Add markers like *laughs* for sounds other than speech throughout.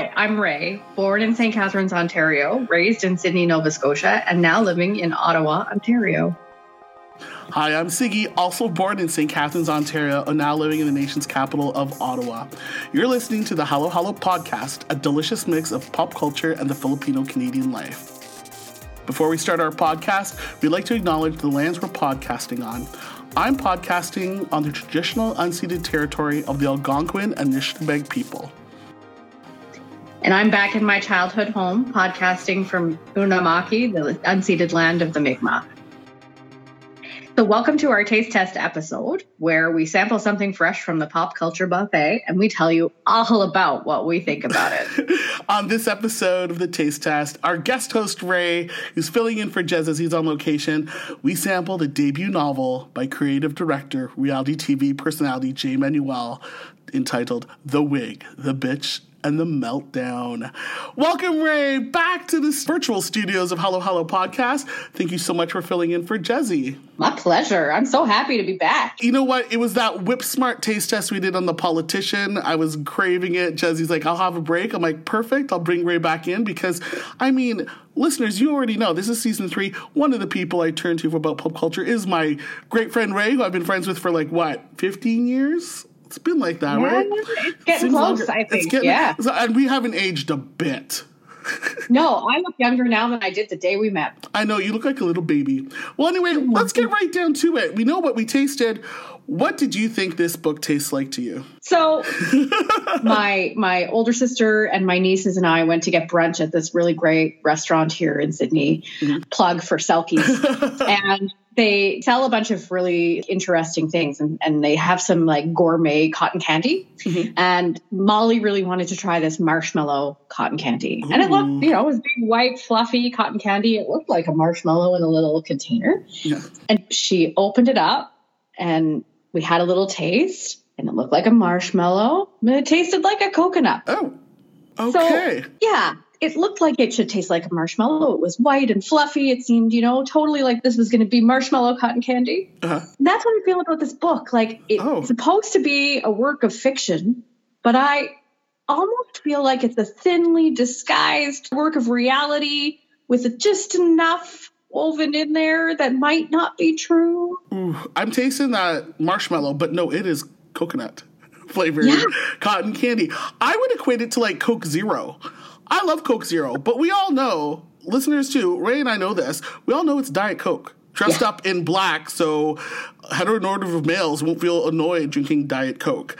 Hi, I'm Raie, born in St. Catharines, Ontario, raised in Sydney, Nova Scotia, and now living in Ottawa, Ontario. Hi, I'm Sigi, also born in St. Catharines, Ontario, and now living in the nation's capital of Ottawa. You're listening to the Halo Halo podcast, a delicious mix of pop culture and the Filipino Canadian life. Before we start our podcast, we'd like to acknowledge the lands we're podcasting on. I'm podcasting on the traditional unceded territory of the Algonquin and Anishinaabeg people. And I'm back in my childhood home, podcasting from Unamaki, the unceded land of the Mi'kmaq. So, welcome to our taste test episode where we sample something fresh from the pop culture buffet and we tell you all about what we think about it. *laughs* on this episode of the taste test, our guest host Raie, who's filling in for Jez as he's on location, we sample the debut novel by creative director, reality TV personality Jay Manuel, entitled The Wig, The Bitch, and the meltdown. Welcome, Raie, back to the virtual studios of Halo Halo Podcast. Thank you so much for filling in for Jezzie. My pleasure. I'm so happy to be back. You know what? It was that whip smart taste test we did on the politician. I was craving it. Jezzie's like, I'll have a break. I'm like, perfect. I'll bring Raie back in because, I mean, listeners, you already know this is season three. One of the people I turn to for about pop culture is my great friend Raie, who I've been friends with for like, what, 15 years? It's been like that, yeah, right? It's getting Seems close, longer. I think. Getting, yeah. And we haven't aged a bit. *laughs* no, I look younger now than I did the day we met. I know, you look like a little baby. Well, anyway, let's get right down to it. We know what we tasted. What did you think this book tastes like to you? So, *laughs* my my older sister and my nieces and I went to get brunch at this really great restaurant here in Sydney. Mm-hmm. Plug for Selkies. *laughs* and they sell a bunch of really interesting things and, and they have some like gourmet cotton candy. Mm-hmm. And Molly really wanted to try this marshmallow cotton candy. Ooh. And it looked, you know, it was big, white, fluffy cotton candy. It looked like a marshmallow in a little container. Yeah. And she opened it up and we had a little taste and it looked like a marshmallow. And it tasted like a coconut. Oh. Okay. So, yeah it looked like it should taste like a marshmallow. It was white and fluffy. It seemed, you know, totally like this was going to be marshmallow cotton candy. Uh-huh. That's what I feel about this book. Like it's oh. supposed to be a work of fiction, but I almost feel like it's a thinly disguised work of reality with just enough woven in there that might not be true. Ooh, I'm tasting that marshmallow, but no, it is coconut *laughs* flavored yeah. cotton candy. I would equate it to like Coke Zero. I love Coke Zero, but we all know, listeners too, Ray and I know this, we all know it's Diet Coke. Dressed yeah. up in black so heteronormative males won't feel annoyed drinking Diet Coke.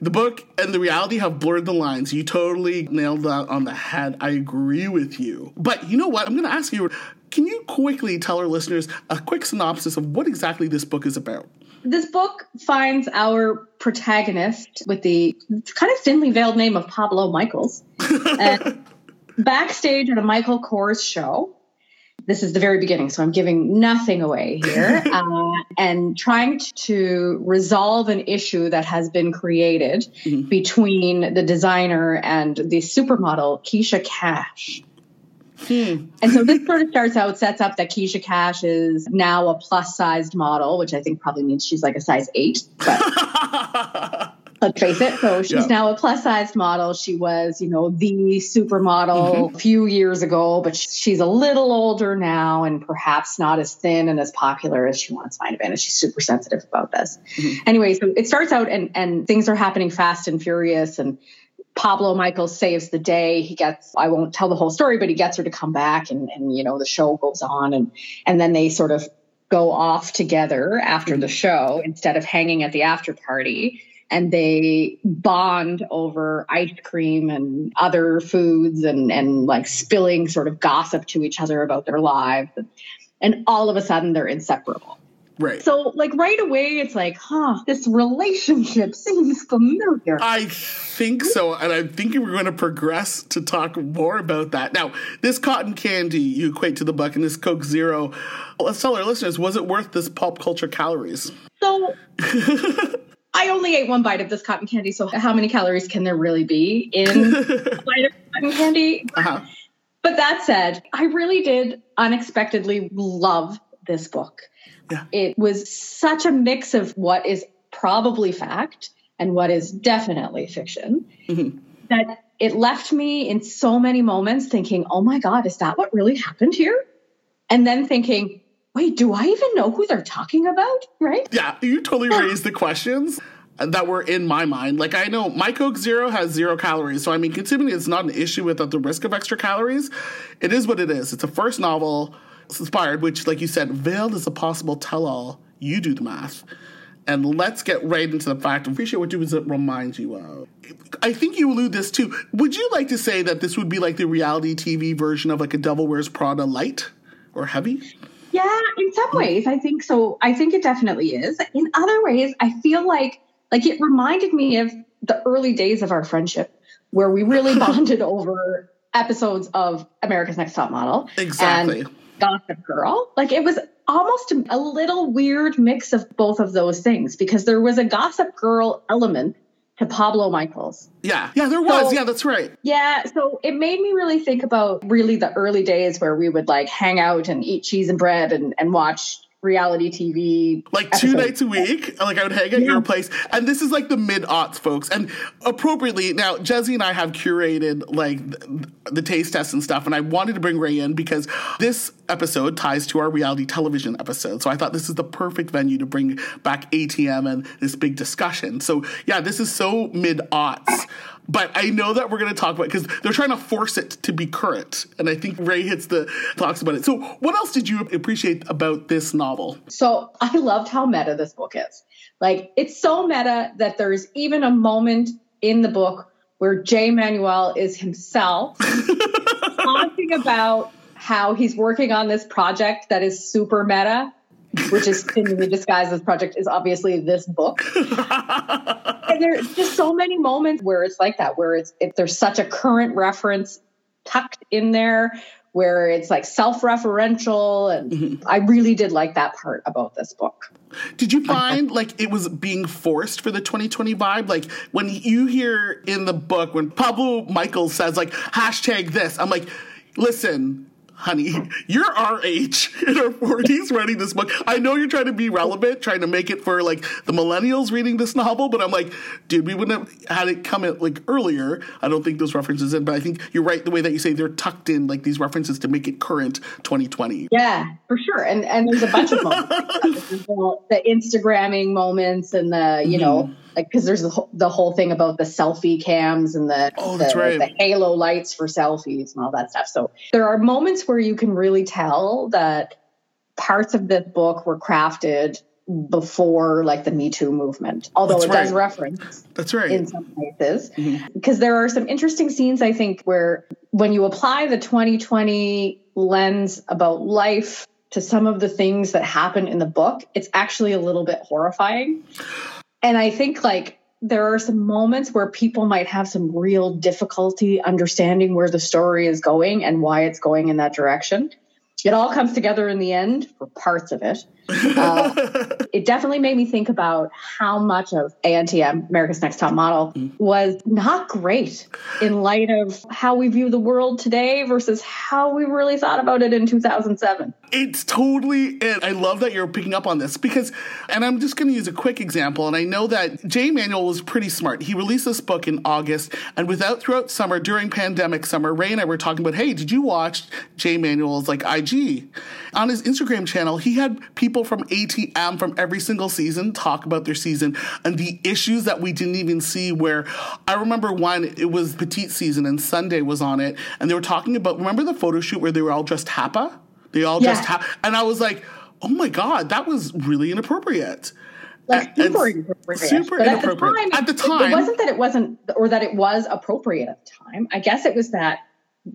The book and the reality have blurred the lines. You totally nailed that on the head. I agree with you. But you know what? I'm going to ask you can you quickly tell our listeners a quick synopsis of what exactly this book is about? This book finds our protagonist with the kind of thinly veiled name of Pablo Michaels *laughs* backstage at a Michael Kors show. This is the very beginning, so I'm giving nothing away here. *laughs* uh, and trying to resolve an issue that has been created mm-hmm. between the designer and the supermodel, Keisha Cash. Hmm. And so this sort of starts out, sets up that Keisha Cash is now a plus sized model, which I think probably means she's like a size eight. But *laughs* let's face it. So she's yeah. now a plus sized model. She was, you know, the supermodel mm-hmm. a few years ago, but she's a little older now and perhaps not as thin and as popular as she once might have been. And she's super sensitive about this. Mm-hmm. Anyway, so it starts out and, and things are happening fast and furious and Pablo Michaels saves the day. He gets, I won't tell the whole story, but he gets her to come back and, and, you know, the show goes on and, and then they sort of go off together after mm-hmm. the show instead of hanging at the after party and they bond over ice cream and other foods and, and like spilling sort of gossip to each other about their lives. And all of a sudden they're inseparable. Right. So, like, right away, it's like, huh, this relationship *laughs* seems familiar. I think so. And I'm thinking we're going to progress to talk more about that. Now, this cotton candy you equate to the buck and this Coke Zero, let's tell our listeners, was it worth this pop culture calories? So, *laughs* I only ate one bite of this cotton candy. So, how many calories can there really be in *laughs* a bite of cotton candy? Uh-huh. But that said, I really did unexpectedly love this book. Yeah. It was such a mix of what is probably fact and what is definitely fiction mm-hmm. that it left me in so many moments thinking, oh my God, is that what really happened here? And then thinking, wait, do I even know who they're talking about? Right? Yeah, you totally raised the questions that were in my mind. Like I know my Coke Zero has zero calories, so I mean, considering it's not an issue without the risk of extra calories, it is what it is. It's a first novel inspired, which, like you said, veiled as a possible tell-all. You do the math. And let's get right into the fact. Appreciate what does it remind you of. I think you allude this too. Would you like to say that this would be like the reality TV version of like a Devil Wears Prada light or heavy? Yeah, in some ways, I think so. I think it definitely is. In other ways, I feel like like it reminded me of the early days of our friendship where we really *laughs* bonded over episodes of America's Next Top Model. Exactly. And Gossip Girl. Like it was almost a little weird mix of both of those things because there was a Gossip Girl element to Pablo Michaels. Yeah, yeah, there was. So, yeah, that's right. Yeah, so it made me really think about really the early days where we would like hang out and eat cheese and bread and, and watch reality TV. Like two nights a week. Like I would hang at yeah. your place. And this is like the mid aughts, folks. And appropriately, now Jezzie and I have curated like the taste tests and stuff. And I wanted to bring Raie in because this episode ties to our reality television episode. So I thought this is the perfect venue to bring back ANTM and this big discussion. So yeah, this is so mid aughts but I know that we're going to talk about because they're trying to force it to be current, and I think Ray hits the talks about it. So, what else did you appreciate about this novel? So, I loved how meta this book is. Like, it's so meta that there's even a moment in the book where Jay Manuel is himself *laughs* talking about how he's working on this project that is super meta which is in the disguise this project is obviously this book. *laughs* and there's just so many moments where it's like that, where it's if there's such a current reference tucked in there, where it's like self-referential, and mm-hmm. I really did like that part about this book. Did you find like it was being forced for the 2020 vibe? Like when you hear in the book when Pablo michael says like hashtag this, I'm like, listen, honey, you're our age in our 40s writing this book. I know you're trying to be relevant, trying to make it for like the millennials reading this novel, but I'm like, dude, we wouldn't have had it come in like earlier. I don't think those references in, but I think you're right the way that you say they're tucked in like these references to make it current 2020. Yeah, for sure. And and there's a bunch of moments. *laughs* the, the Instagramming moments and the, you mm-hmm. Know, like because there's the whole, the whole thing about the selfie cams and the oh, the, right. the halo lights for selfies and all that stuff. So there are moments where you can really tell that parts of this book were crafted before like the Me Too movement, although That's it right. does reference That's right. in some places. Mm-hmm. Because there are some interesting scenes, I think, where when you apply the 2020 lens about life to some of the things that happen in the book, it's actually a little bit horrifying. And I think like there are some moments where people might have some real difficulty understanding where the story is going and why it's going in that direction. It all comes together in the end for parts of it. Uh, it definitely made me think about how much of ANTM, America's Next Top Model, was not great in light of how we view the world today versus how we really thought about it in 2007. It's totally it. I love that you're picking up on this because, and I'm just going to use a quick example. And I know that Jay Manuel was pretty smart. He released this book in August, and without throughout summer, during pandemic summer, Raie and I were talking about, hey, did you watch Jay Manuel's like IG? On his Instagram channel, he had people from ANTM from every single season talk about their season and the issues that we didn't even see. Where I remember one, it was Petite season, and Sundai was on it, and they were talking about, remember the photo shoot where they were all dressed Hapa? They all yeah. just have, and I was like, oh my god, that was really inappropriate. Like super inappropriate. Super but inappropriate. At the, time, at the time, it wasn't that it wasn't, or that it was appropriate at the time. I guess it was that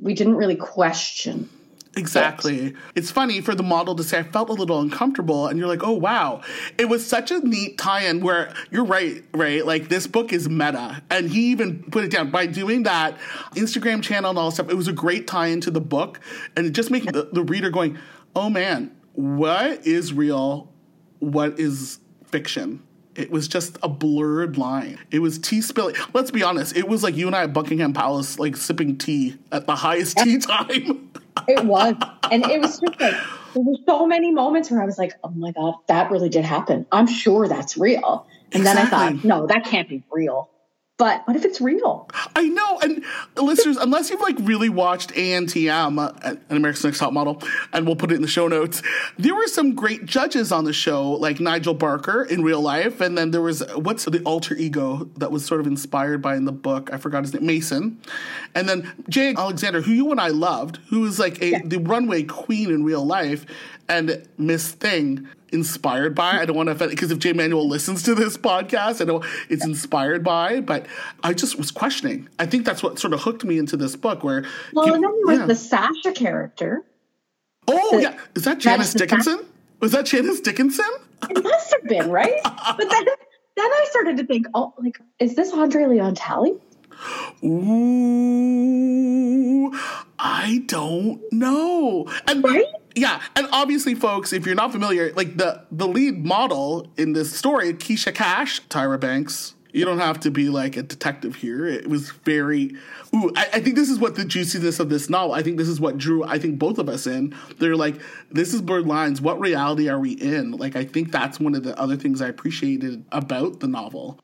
we didn't really question Exactly. It. It's funny for the model to say, I felt a little uncomfortable. And you're like, oh, wow. It was such a neat tie in where you're right, right? Like, this book is meta. And he even put it down by doing that Instagram channel and all stuff. It was a great tie into the book. And it just making the, the reader going, oh, man, what is real? What is fiction? It was just a blurred line. It was tea spilling. Let's be honest. It was like you and I at Buckingham Palace, like sipping tea at the highest *laughs* tea time. It was, and it was just like there were so many moments where I was like, "Oh my god, that really did happen. I'm sure that's real." And exactly. then I thought, "No, that can't be real." But what if it's real? I know, and listeners, unless you've like really watched ANTM, uh, an America's Next Top Model, and we'll put it in the show notes. There were some great judges on the show, like Nigel Barker in real life, and then there was what's the alter ego that was sort of inspired by in the book. I forgot his name, Mason, and then Jay Alexander, who you and I loved, who was like a yeah. the runway queen in real life, and Miss Thing inspired by. I don't want to offend because if Jay Manuel listens to this podcast, I know it's inspired by, but I just was questioning. I think that's what sort of hooked me into this book. Where well, you, and then there was the Sasha character. Oh the, yeah, is that Janice Dickinson? Sa- was that Janice Dickinson? It must have been right. *laughs* but then, then I started to think, oh, like, is this Andre Leon Talley? Ooh, I don't know. And right? Yeah, and obviously, folks, if you're not familiar, like the the lead model in this story, Keisha Cash, Tyra Banks. You don't have to be like a detective here. It was very. Ooh, I, I, think this is what the juiciness of this novel. I think this is what drew. I think both of us in. They're like, this is Blurred Lines. What reality are we in? Like, I think that's one of the other things I appreciated about the novel.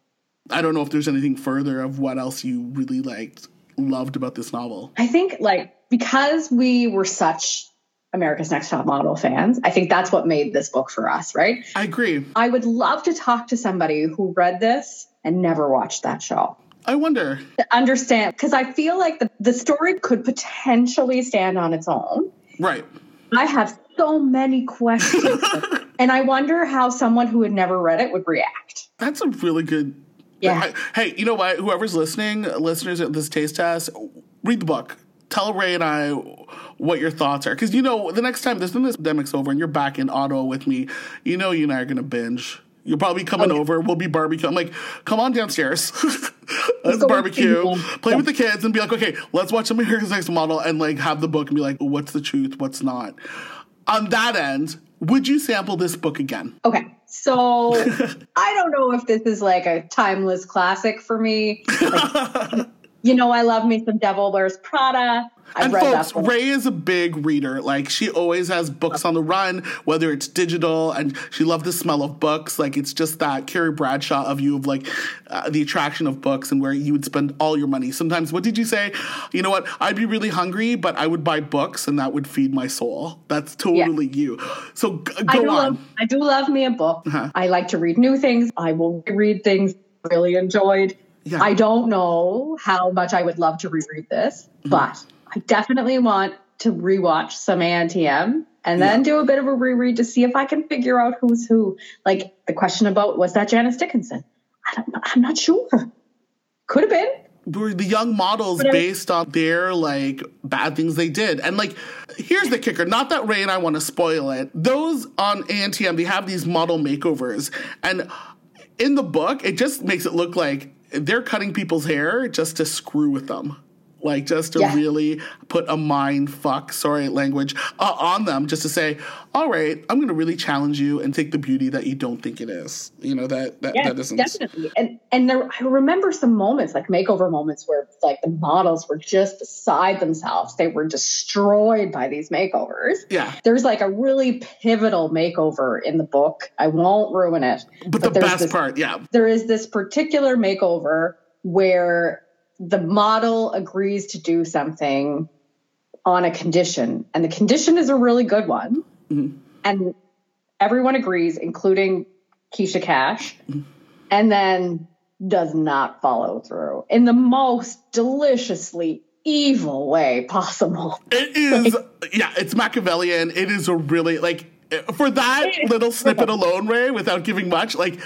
I don't know if there's anything further of what else you really liked, loved about this novel. I think like because we were such America's Next Top Model fans. I think that's what made this book for us, right? I agree. I would love to talk to somebody who read this and never watched that show. I wonder. To understand, because I feel like the, the story could potentially stand on its own. Right. I have so many questions. *laughs* and I wonder how someone who had never read it would react. That's a really good. Yeah. Hey, you know what? Whoever's listening, listeners at this taste test, read the book tell Raie and I what your thoughts are. Because, you know, the next time this pandemic's over and you're back in Ottawa with me, you know you and I are going to binge. You'll probably be coming oh, okay. over. We'll be barbecue. I'm like, come on downstairs. *laughs* let's barbecue, play with the kids, and be like, okay, let's watch some America's Next Model and like have the book and be like, what's the truth, what's not. On that end, would you sample this book again? Okay. So *laughs* I don't know if this is like a timeless classic for me. *laughs* Like, you know, I love me some Devil Wears Prada. I've and folks, Raie is a big reader. Like she always has books on the run, whether it's digital, and she loved the smell of books. Like it's just that Carrie Bradshaw of you of like uh, the attraction of books and where you would spend all your money. Sometimes, what did you say? You know what? I'd be really hungry, but I would buy books, and that would feed my soul. That's totally yeah. you. So g- go I on. Love, I do love me a book. Uh-huh. I like to read new things. I will read things really enjoyed. Yeah. I don't know how much I would love to reread this, mm-hmm. but I definitely want to rewatch some ANTM and then yeah. do a bit of a reread to see if I can figure out who's who. Like the question about was that Janice Dickinson? I don't, I'm not sure. Could have been were the young models based on their like bad things they did. And like, here's the kicker: not that Raie and I want to spoil it. Those on ANTM they have these model makeovers, and in the book, it just makes it look like they're cutting people's hair just to screw with them like just to yeah. really put a mind fuck sorry language uh, on them just to say all right i'm going to really challenge you and take the beauty that you don't think it is. You know that that, yeah, that isn't definitely. And and there, i remember some moments like makeover moments where like the models were just beside themselves. They were destroyed by these makeovers. Yeah. There's like a really pivotal makeover in the book. I won't ruin it but, but the best this, part yeah. there is this particular makeover where the model agrees to do something on a condition, and the condition is a really good one, mm-hmm. and everyone agrees, including Keisha Cash, mm-hmm. and then does not follow through in the most deliciously evil way possible. It is, like, yeah, it's Machiavellian. It is a really like for that little snippet alone, Raie, without giving much, like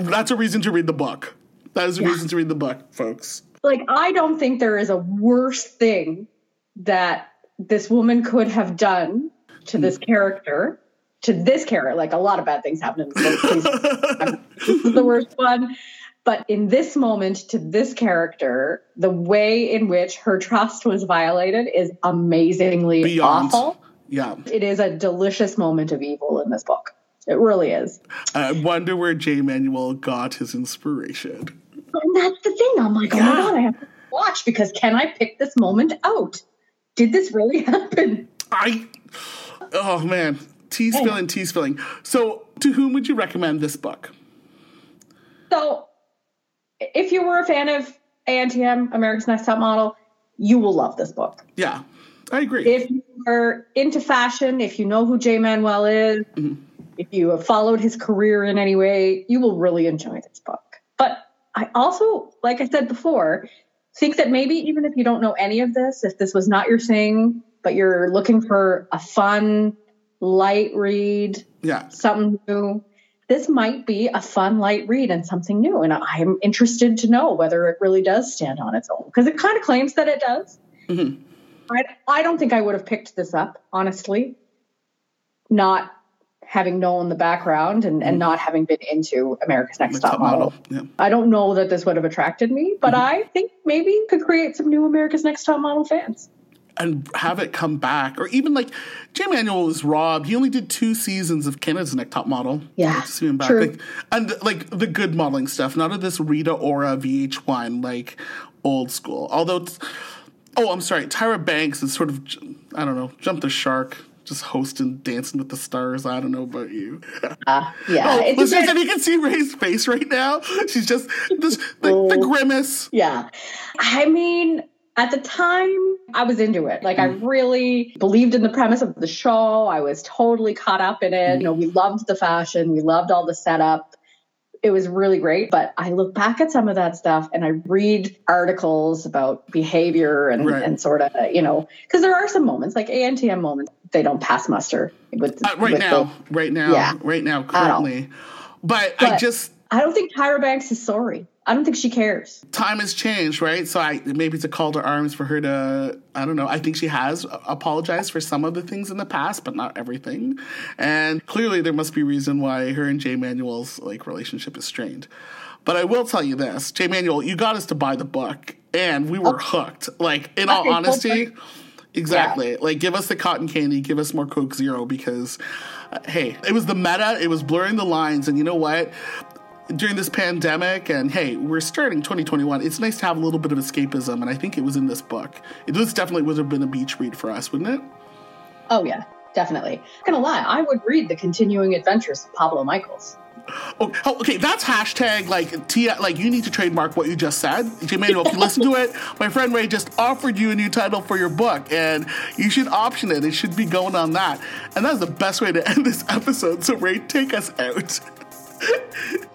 that's a reason to read the book. That is a yeah. reason to read the book, folks like I don't think there is a worse thing that this woman could have done to this character, to this character. Like a lot of bad things happen in this book. *laughs* this is the worst one. But in this moment, to this character, the way in which her trust was violated is amazingly Beyond. awful. Yeah. It is a delicious moment of evil in this book. It really is. I wonder where Jay Manuel got his inspiration. And that's the thing. I'm like, oh my God, I have to watch because can I pick this moment out? Did this really *laughs* happen? I, oh man, tea spilling, tea spilling. So, to whom would you recommend this book? So, if you were a fan of ANTM, America's Next Top Model, you will love this book. Yeah, I agree. If you are into fashion, if you know who Jay Manuel is, mm-hmm. if you have followed his career in any way, you will really enjoy this book. But I also, like I said before, think that maybe even if you don't know any of this, if this was not your thing, but you're looking for a fun, light read, yeah, something new, this might be a fun, light read and something new. And I'm interested to know whether it really does stand on its own because it kind of claims that it does. Mm-hmm. I, I don't think I would have picked this up, honestly, not having known the background and, and mm-hmm. not having been into America's Next Top, Model. model. Yeah. I don't know that this would have attracted me, but mm-hmm. I think maybe could create some new America's Next Top Model fans and have it come back, or even like Jay Manuel was Rob. He only did two seasons of Canada's Next Top Model. Yeah, to him back, true. Like, and like the good modeling stuff. None of this Rita Ora VH1 like old school. Although, oh, I'm sorry, Tyra Banks is sort of I don't know, jumped the shark. Just hosting Dancing with the Stars. I don't know about you. Uh, yeah. *laughs* Oh, and you can see Raie's face right now. She's just this, the, the grimace. Yeah. I mean, at the time, I was into it. Like, I mm. really believed in the premise of the show. I was totally caught up in it. You know, we loved the fashion, we loved all the setup. It was really great. But I look back at some of that stuff and I read articles about behavior and, right. and sort of, you know, because there are some moments, like ANTM moments, they don't pass muster with, uh, right with now, the, right now, yeah, right now, currently. But, but I just. I don't think Tyra Banks is sorry. I don't think she cares. Time has changed, right? So I maybe it's a call to arms for her to I don't know. I think she has apologized for some of the things in the past, but not everything. And clearly there must be reason why her and Jay Manuel's like relationship is strained. But I will tell you this, Jay Manuel, you got us to buy the book and we were okay. hooked. Like in all honesty, exactly. Yeah. Like give us the cotton candy, give us more Coke Zero because uh, hey, it was the meta, it was blurring the lines and you know what? During this pandemic and hey we're starting 2021 it's nice to have a little bit of escapism and i think it was in this book it was definitely would have been a beach read for us wouldn't it oh yeah definitely I'm gonna lie i would read the continuing adventures of pablo michaels Oh, oh, okay, that's hashtag like Tia. Like you need to trademark what you just said, Jay Manuel. If you listen to it, *laughs* my friend Raie just offered you a new title for your book, and you should option it. It should be going on that, and that's the best way to *laughs* end this episode. So Raie, take us out.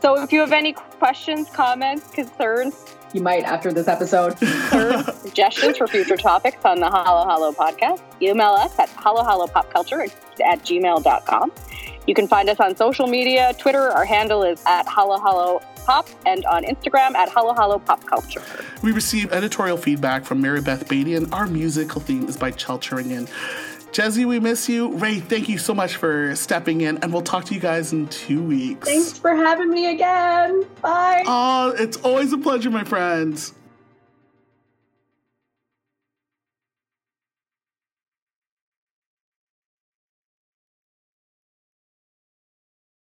So if you have any questions, comments, concerns, you might after this episode. *laughs* suggestions for future topics on the Halo Halo podcast, email us at halohalopopculture at gmail.com. You can find us on social media. Twitter, our handle is at Halo Pop, and on Instagram at Halo Halo Pop Culture. We receive editorial feedback from Mary Beth Beatty, and our musical theme is by Chel Turingen. Jezzie, we miss you. Raie, thank you so much for stepping in, and we'll talk to you guys in two weeks. Thanks for having me again. Bye. Oh, it's always a pleasure, my friends.